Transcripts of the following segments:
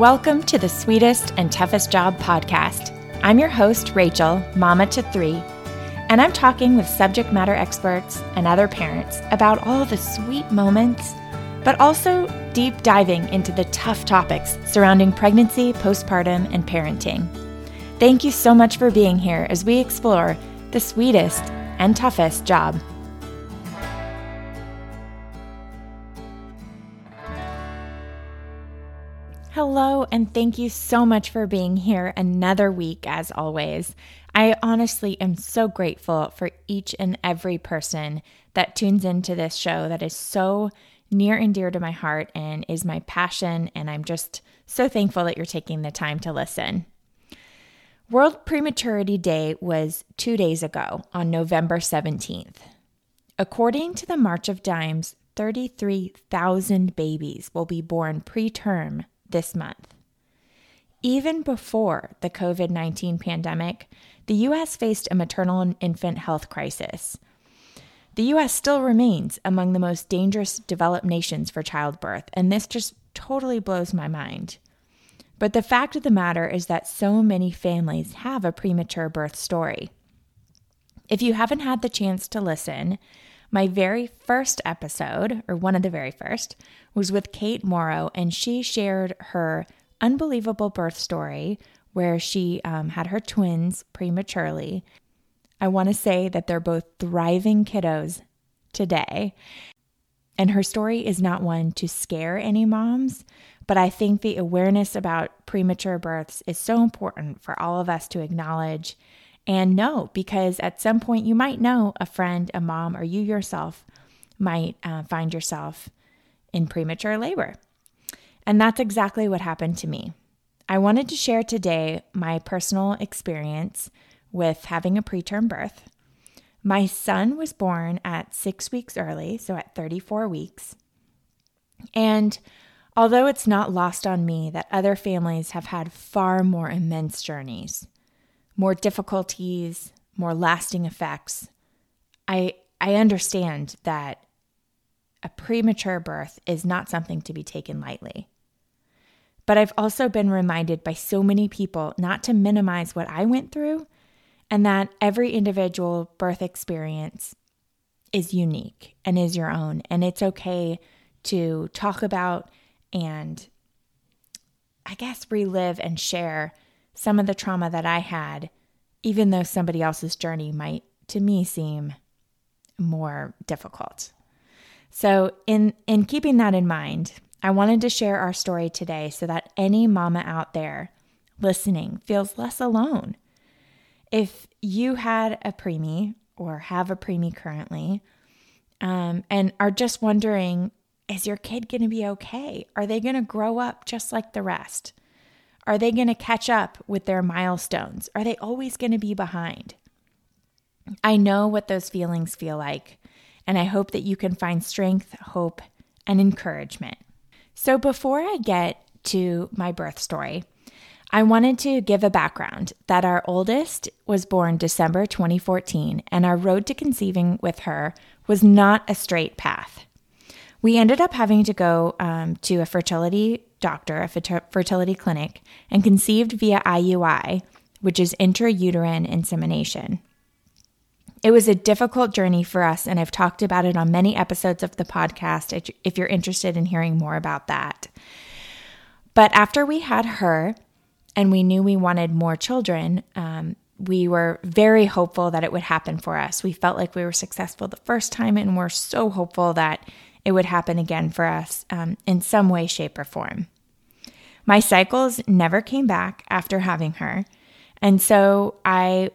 Welcome to the Sweetest and Toughest Job podcast. I'm your host, Rachel, mama to three, and I'm talking with subject matter experts and other parents about all the sweet moments, but also deep diving into the tough topics surrounding pregnancy, postpartum, and parenting. Thank you so much for being here as we explore the sweetest and toughest job. Hello, and thank you so much for being here another week, as always. I honestly am so grateful for each and every person that tunes into this show that is so near and dear to my heart and is my passion. And I'm just so thankful that you're taking the time to listen. World Prematurity Day was two days ago on November 17th. According to the March of Dimes, 33,000 babies will be born preterm this month. Even before the COVID 19 pandemic, the U.S. faced a maternal and infant health crisis. The U.S. still remains among the most dangerous developed nations for childbirth, and this just totally blows my mind. But the fact of the matter is that so many families have a premature birth story. If you haven't had the chance to listen, my very first episode, or one of the very first, was with Kate Morrow, and she shared her unbelievable birth story where she um, had her twins prematurely. I want to say that they're both thriving kiddos today. And her story is not one to scare any moms, but I think the awareness about premature births is so important for all of us to acknowledge and know because at some point you might know a friend, a mom, or you yourself might uh, find yourself in premature labor. And that's exactly what happened to me. I wanted to share today my personal experience with having a preterm birth. My son was born at six weeks early, so at 34 weeks. And although it's not lost on me that other families have had far more immense journeys, more difficulties, more lasting effects. I I understand that a premature birth is not something to be taken lightly. But I've also been reminded by so many people not to minimize what I went through and that every individual birth experience is unique and is your own. And it's okay to talk about and, I guess, relive and share some of the trauma that I had, even though somebody else's journey might, to me, seem more difficult. So, in, in keeping that in mind, I wanted to share our story today so that any mama out there listening feels less alone. If you had a preemie or have a preemie currently um, and are just wondering, is your kid going to be okay? Are they going to grow up just like the rest? Are they going to catch up with their milestones? Are they always going to be behind? I know what those feelings feel like, and I hope that you can find strength, hope, and encouragement. So, before I get to my birth story, I wanted to give a background that our oldest was born December 2014, and our road to conceiving with her was not a straight path. We ended up having to go um, to a fertility doctor, a fertility clinic, and conceived via IUI, which is intrauterine insemination. It was a difficult journey for us, and I've talked about it on many episodes of the podcast if you're interested in hearing more about that. But after we had her and we knew we wanted more children, um, we were very hopeful that it would happen for us. We felt like we were successful the first time, and we're so hopeful that it would happen again for us um, in some way, shape, or form. My cycles never came back after having her. And so I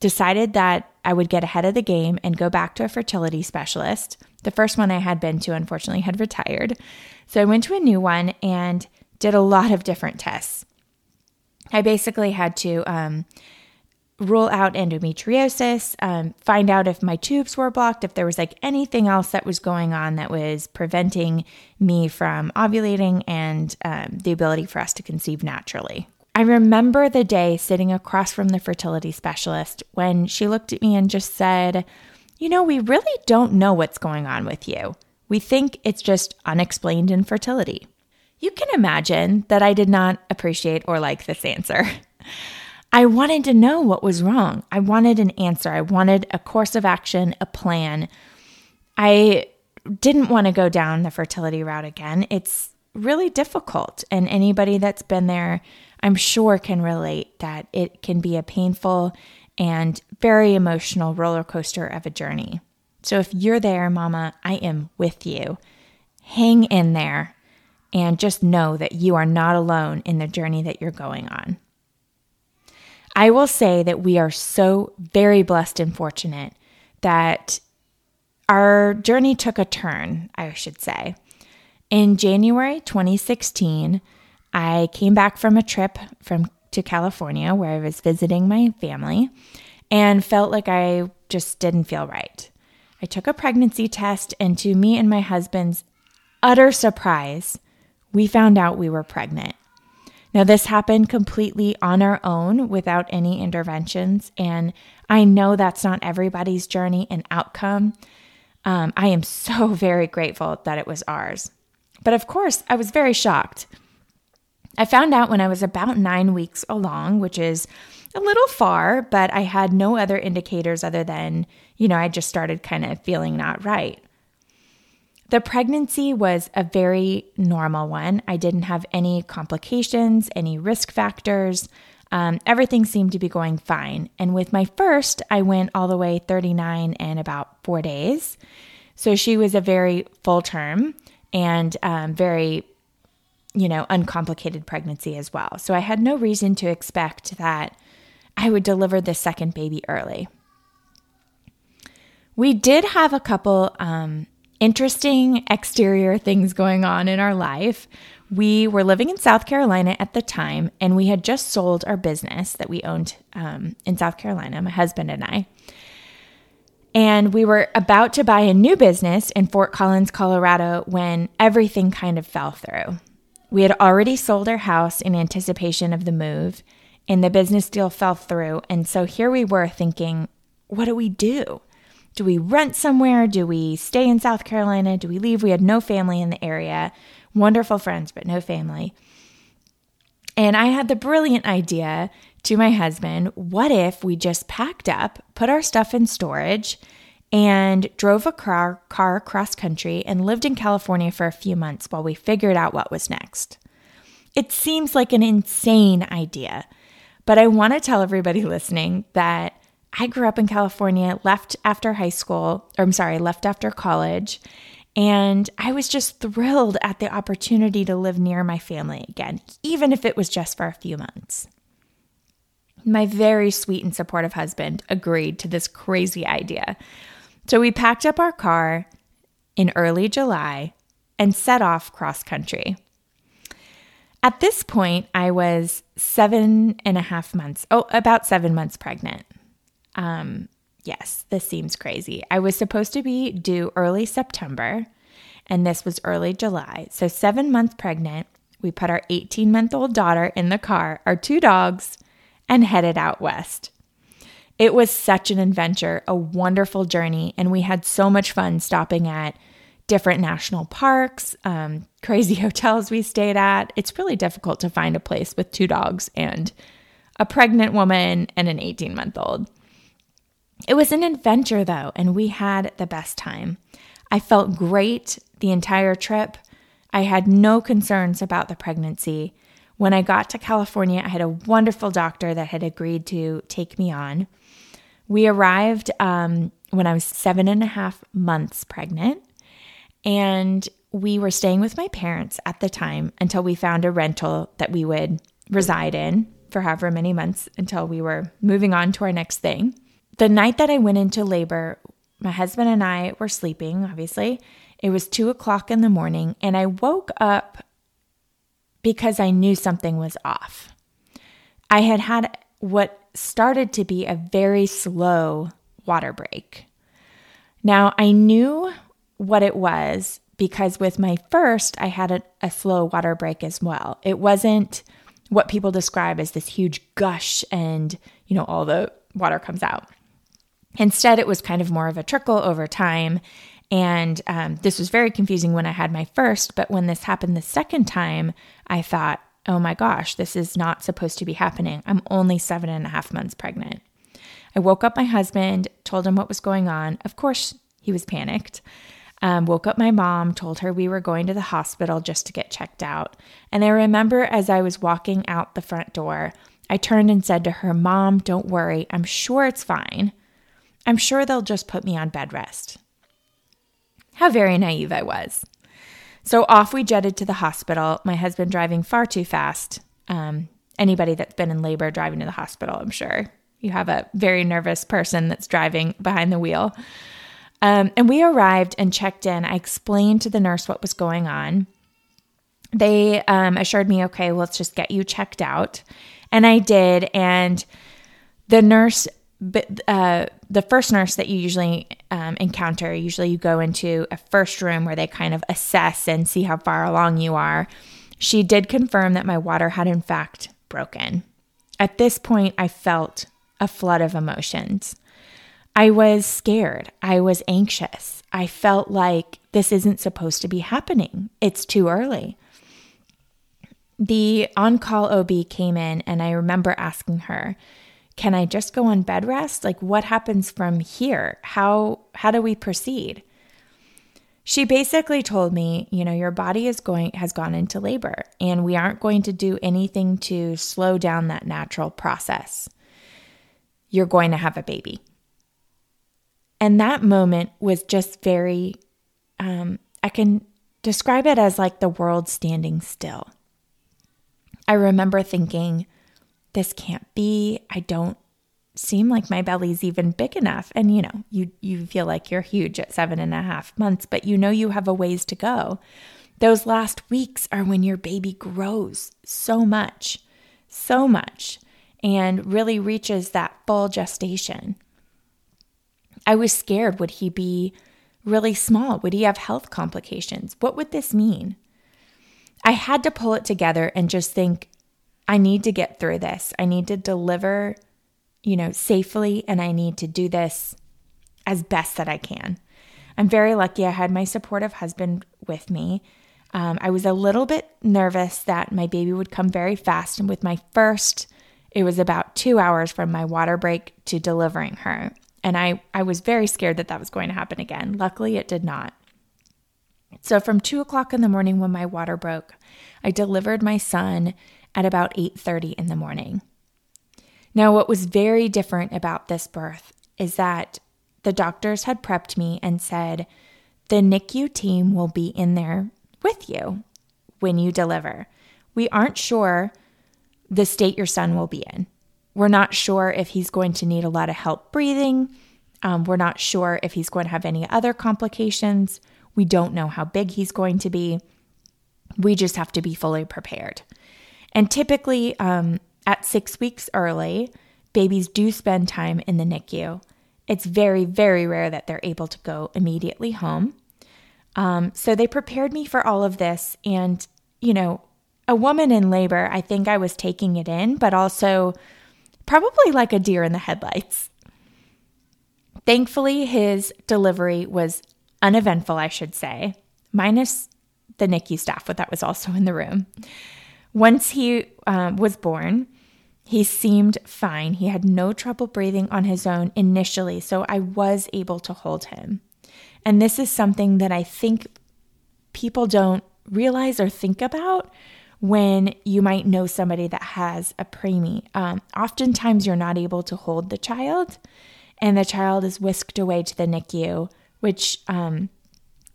decided that I would get ahead of the game and go back to a fertility specialist. The first one I had been to, unfortunately, had retired. So I went to a new one and did a lot of different tests. I basically had to um, rule out endometriosis, um, find out if my tubes were blocked, if there was like anything else that was going on that was preventing me from ovulating and um, the ability for us to conceive naturally. I remember the day sitting across from the fertility specialist when she looked at me and just said, You know, we really don't know what's going on with you. We think it's just unexplained infertility. You can imagine that I did not appreciate or like this answer. I wanted to know what was wrong. I wanted an answer. I wanted a course of action, a plan. I didn't want to go down the fertility route again. It's really difficult. And anybody that's been there, I'm sure, can relate that it can be a painful and very emotional roller coaster of a journey. So if you're there, mama, I am with you. Hang in there and just know that you are not alone in the journey that you're going on. I will say that we are so very blessed and fortunate that our journey took a turn, I should say. In January 2016, I came back from a trip from to California where I was visiting my family and felt like I just didn't feel right. I took a pregnancy test and to me and my husband's utter surprise, we found out we were pregnant. Now, this happened completely on our own without any interventions. And I know that's not everybody's journey and outcome. Um, I am so very grateful that it was ours. But of course, I was very shocked. I found out when I was about nine weeks along, which is a little far, but I had no other indicators other than, you know, I just started kind of feeling not right. The pregnancy was a very normal one. I didn't have any complications, any risk factors. Um, everything seemed to be going fine. And with my first, I went all the way 39 and about four days. So she was a very full term and um, very, you know, uncomplicated pregnancy as well. So I had no reason to expect that I would deliver the second baby early. We did have a couple um, interesting exterior things going on in our life. We were living in South Carolina at the time, and we had just sold our business that we owned um, in South Carolina, my husband and I. And we were about to buy a new business in Fort Collins, Colorado, when everything kind of fell through. We had already sold our house in anticipation of the move, and the business deal fell through. And so here we were thinking, what do we do? Do we rent somewhere? Do we stay in South Carolina? Do we leave? We had no family in the area, wonderful friends, but no family. And I had the brilliant idea to my husband what if we just packed up, put our stuff in storage, and drove a car, car across country and lived in California for a few months while we figured out what was next? It seems like an insane idea, but I want to tell everybody listening that I grew up in California, left after high school, or I'm sorry, left after college. And I was just thrilled at the opportunity to live near my family again, even if it was just for a few months. My very sweet and supportive husband agreed to this crazy idea. So we packed up our car in early July and set off cross country. At this point, I was seven and a half months, oh, about seven months pregnant. Um, yes, this seems crazy. I was supposed to be due early September, and this was early July. So, seven months pregnant, we put our 18 month old daughter in the car, our two dogs, and headed out west. It was such an adventure, a wonderful journey, and we had so much fun stopping at different national parks, um, crazy hotels we stayed at. It's really difficult to find a place with two dogs and a pregnant woman and an 18 month old. It was an adventure, though, and we had the best time. I felt great the entire trip. I had no concerns about the pregnancy. When I got to California, I had a wonderful doctor that had agreed to take me on. We arrived um, when I was seven and a half months pregnant, and we were staying with my parents at the time until we found a rental that we would reside in for however many months until we were moving on to our next thing the night that I went into labor, my husband and I were sleeping, obviously. It was two o'clock in the morning, and I woke up because I knew something was off. I had had what started to be a very slow water break. Now, I knew what it was because with my first, I had a, a, slow water break as well. It wasn't what people describe as this huge gush and, you know, all the water comes out. Instead, it was kind of more of a trickle over time. And um, this was very confusing when I had my first, but when this happened the second time, I thought, oh my gosh, this is not supposed to be happening. I'm only seven and a half months pregnant. I woke up my husband, told him what was going on. Of course, he was panicked. Um, woke up my mom, told her we were going to the hospital just to get checked out. And I remember as I was walking out the front door, I turned and said to her, Mom, don't worry. I'm sure it's fine. I'm sure they'll just put me on bed rest. How very naive I was. So off we jetted to the hospital, my husband driving far too fast. Um, anybody that's been in labor driving to the hospital, I'm sure. You have a very nervous person that's driving behind the wheel. Um, and we arrived and checked in. I explained to the nurse what was going on. They um, assured me, okay, well, let's just get you checked out. And I did. And the nurse but uh, the first nurse that you usually um, encounter, usually you go into a first room where they kind of assess and see how far along you are. She did confirm that my water had in fact broken. At this point, I felt a flood of emotions. I was scared. I was anxious. I felt like this isn't supposed to be happening. It's too early. The on call OB came in, and I remember asking her, can I just go on bed rest? Like what happens from here? How how do we proceed? She basically told me, you know, your body is going has gone into labor and we aren't going to do anything to slow down that natural process. You're going to have a baby. And that moment was just very um, I can describe it as like the world standing still. I remember thinking, this can't be. I don't seem like my belly's even big enough. And you know, you you feel like you're huge at seven and a half months, but you know you have a ways to go. Those last weeks are when your baby grows so much, so much, and really reaches that full gestation. I was scared. Would he be really small? Would he have health complications? What would this mean? I had to pull it together and just think I need to get through this. I need to deliver, you know, safely, and I need to do this as best that I can. I'm very lucky I had my supportive husband with me. Um, I was a little bit nervous that my baby would come very fast. And with my first, it was about two hours from my water break to delivering her. And I, I was very scared that that was going to happen again. Luckily, it did not. So, from two o'clock in the morning when my water broke, I delivered my son at about 8:30 in the morning. Now, what was very different about this birth is that the doctors had prepped me and said, the NICU team will be in there with you when you deliver. We aren't sure the state your son will be in. We're not sure if he's going to need a lot of help breathing. Um, we're not sure if he's going to have any other complications. We don't know how big he's going to be. We just have to be fully prepared. And typically, um, at six weeks early, babies do spend time in the NICU. It's very, very rare that they're able to go immediately home. Um, so they prepared me for all of this. And, you know, a woman in labor, I think I was taking it in, but also probably like a deer in the headlights. Thankfully, his delivery was uneventful, I should say, minus the NICU staff, but that was also in the room. Once he uh, was born, he seemed fine. He had no trouble breathing on his own initially, so I was able to hold him. And this is something that I think people don't realize or think about when you might know somebody that has a preemie. Um, oftentimes, you're not able to hold the child, and the child is whisked away to the NICU, which, um,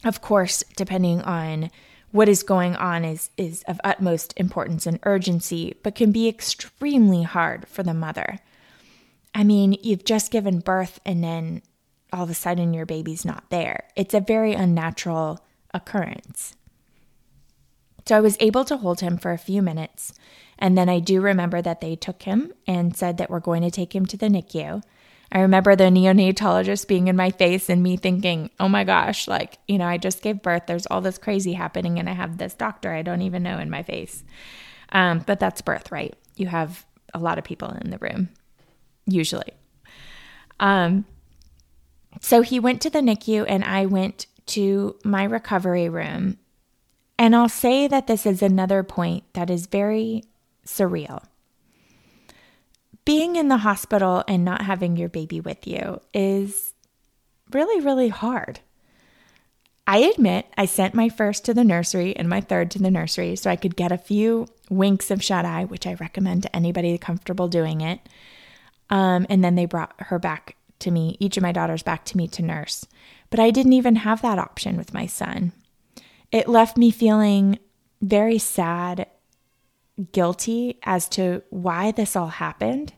of course, depending on what is going on is, is of utmost importance and urgency, but can be extremely hard for the mother. I mean, you've just given birth and then all of a sudden your baby's not there. It's a very unnatural occurrence. So I was able to hold him for a few minutes. And then I do remember that they took him and said that we're going to take him to the NICU. I remember the neonatologist being in my face and me thinking, oh my gosh, like, you know, I just gave birth. There's all this crazy happening, and I have this doctor I don't even know in my face. Um, but that's birth, right? You have a lot of people in the room, usually. Um, so he went to the NICU, and I went to my recovery room. And I'll say that this is another point that is very surreal. Being in the hospital and not having your baby with you is really, really hard. I admit I sent my first to the nursery and my third to the nursery so I could get a few winks of shut eye, which I recommend to anybody comfortable doing it. Um, and then they brought her back to me, each of my daughters back to me to nurse. But I didn't even have that option with my son. It left me feeling very sad, guilty as to why this all happened.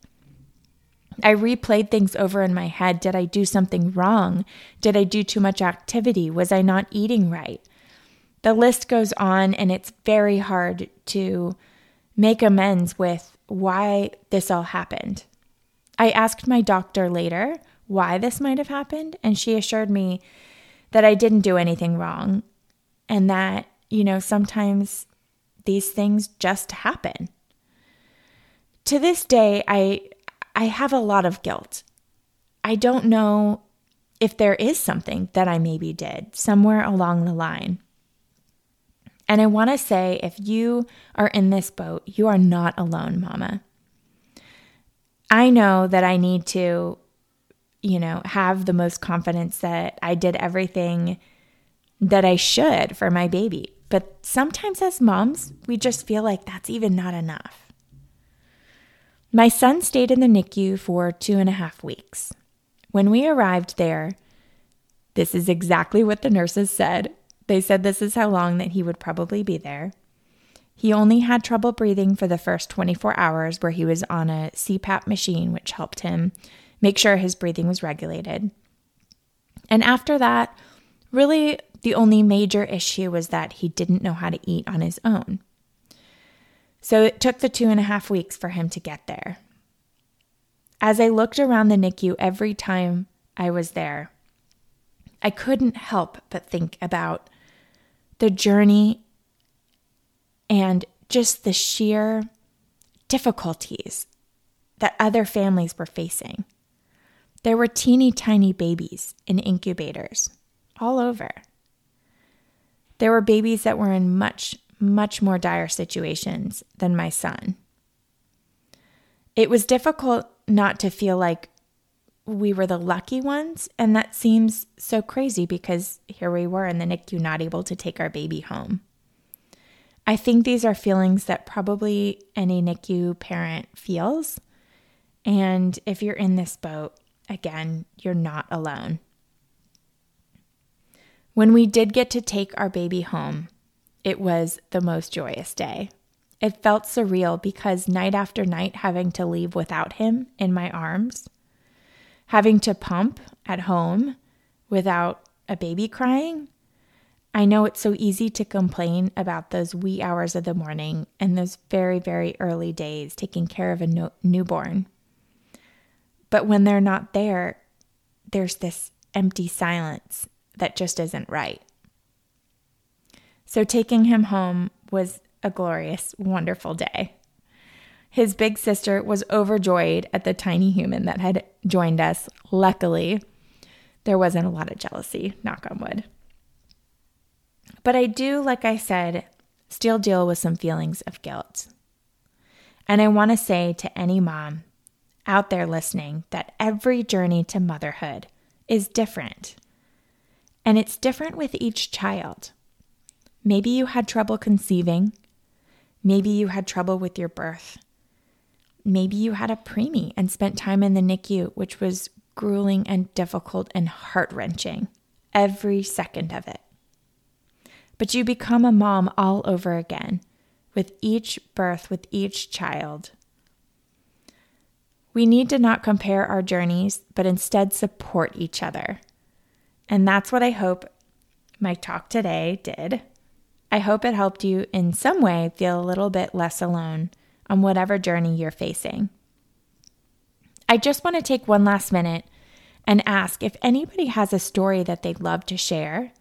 I replayed things over in my head. Did I do something wrong? Did I do too much activity? Was I not eating right? The list goes on, and it's very hard to make amends with why this all happened. I asked my doctor later why this might have happened, and she assured me that I didn't do anything wrong and that, you know, sometimes these things just happen. To this day, I I have a lot of guilt. I don't know if there is something that I maybe did somewhere along the line. And I want to say if you are in this boat, you are not alone, mama. I know that I need to, you know, have the most confidence that I did everything that I should for my baby. But sometimes as moms, we just feel like that's even not enough. My son stayed in the NICU for two and a half weeks. When we arrived there, this is exactly what the nurses said. They said this is how long that he would probably be there. He only had trouble breathing for the first 24 hours, where he was on a CPAP machine, which helped him make sure his breathing was regulated. And after that, really the only major issue was that he didn't know how to eat on his own. So it took the two and a half weeks for him to get there. As I looked around the NICU every time I was there, I couldn't help but think about the journey and just the sheer difficulties that other families were facing. There were teeny tiny babies in incubators all over. There were babies that were in much much more dire situations than my son. It was difficult not to feel like we were the lucky ones, and that seems so crazy because here we were in the NICU not able to take our baby home. I think these are feelings that probably any NICU parent feels. And if you're in this boat, again, you're not alone. When we did get to take our baby home, it was the most joyous day. It felt surreal because night after night, having to leave without him in my arms, having to pump at home without a baby crying. I know it's so easy to complain about those wee hours of the morning and those very, very early days taking care of a no- newborn. But when they're not there, there's this empty silence that just isn't right. So taking him home was a glorious, wonderful day. His big sister was overjoyed at the tiny human that had joined us. Luckily, there wasn't a lot of jealousy, knock on wood. But I do, like I said, still deal with some feelings of guilt. And I want to say to any mom out there listening that every journey to motherhood is different. And it's different with each child. Maybe you had trouble conceiving. Maybe you had trouble with your birth. Maybe you had a preemie and spent time in the NICU, which was grueling and difficult and heart wrenching, every second of it. But you become a mom all over again, with each birth, with each child. We need to not compare our journeys, but instead support each other. And that's what I hope my talk today did. I hope it helped you in some way feel a little bit less alone on whatever journey you're facing. I just want to take one last minute and ask if anybody has a story that they'd love to share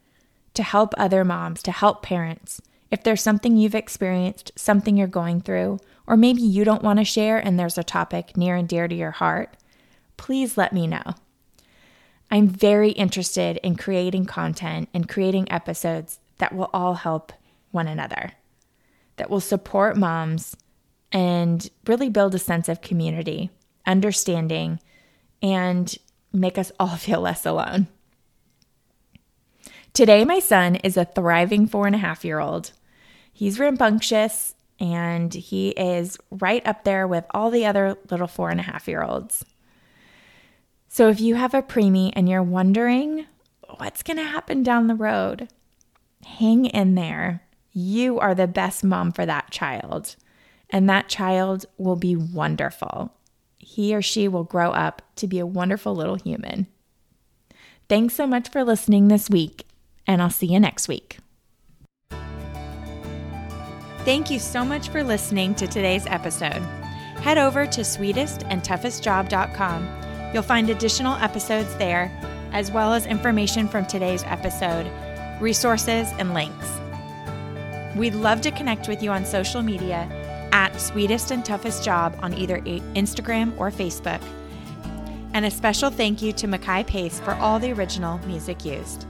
to help other moms, to help parents. If there's something you've experienced, something you're going through, or maybe you don't want to share and there's a topic near and dear to your heart, please let me know. I'm very interested in creating content and creating episodes that will all help one another, that will support moms and really build a sense of community, understanding, and make us all feel less alone. Today, my son is a thriving four and a half year old. He's rambunctious and he is right up there with all the other little four and a half year olds. So, if you have a preemie and you're wondering what's going to happen down the road, hang in there. You are the best mom for that child, and that child will be wonderful. He or she will grow up to be a wonderful little human. Thanks so much for listening this week, and I'll see you next week. Thank you so much for listening to today's episode. Head over to sweetestandtoughestjob.com. You'll find additional episodes there, as well as information from today's episode, resources, and links. We'd love to connect with you on social media at Sweetest and Toughest Job on either Instagram or Facebook. And a special thank you to Mackay Pace for all the original music used.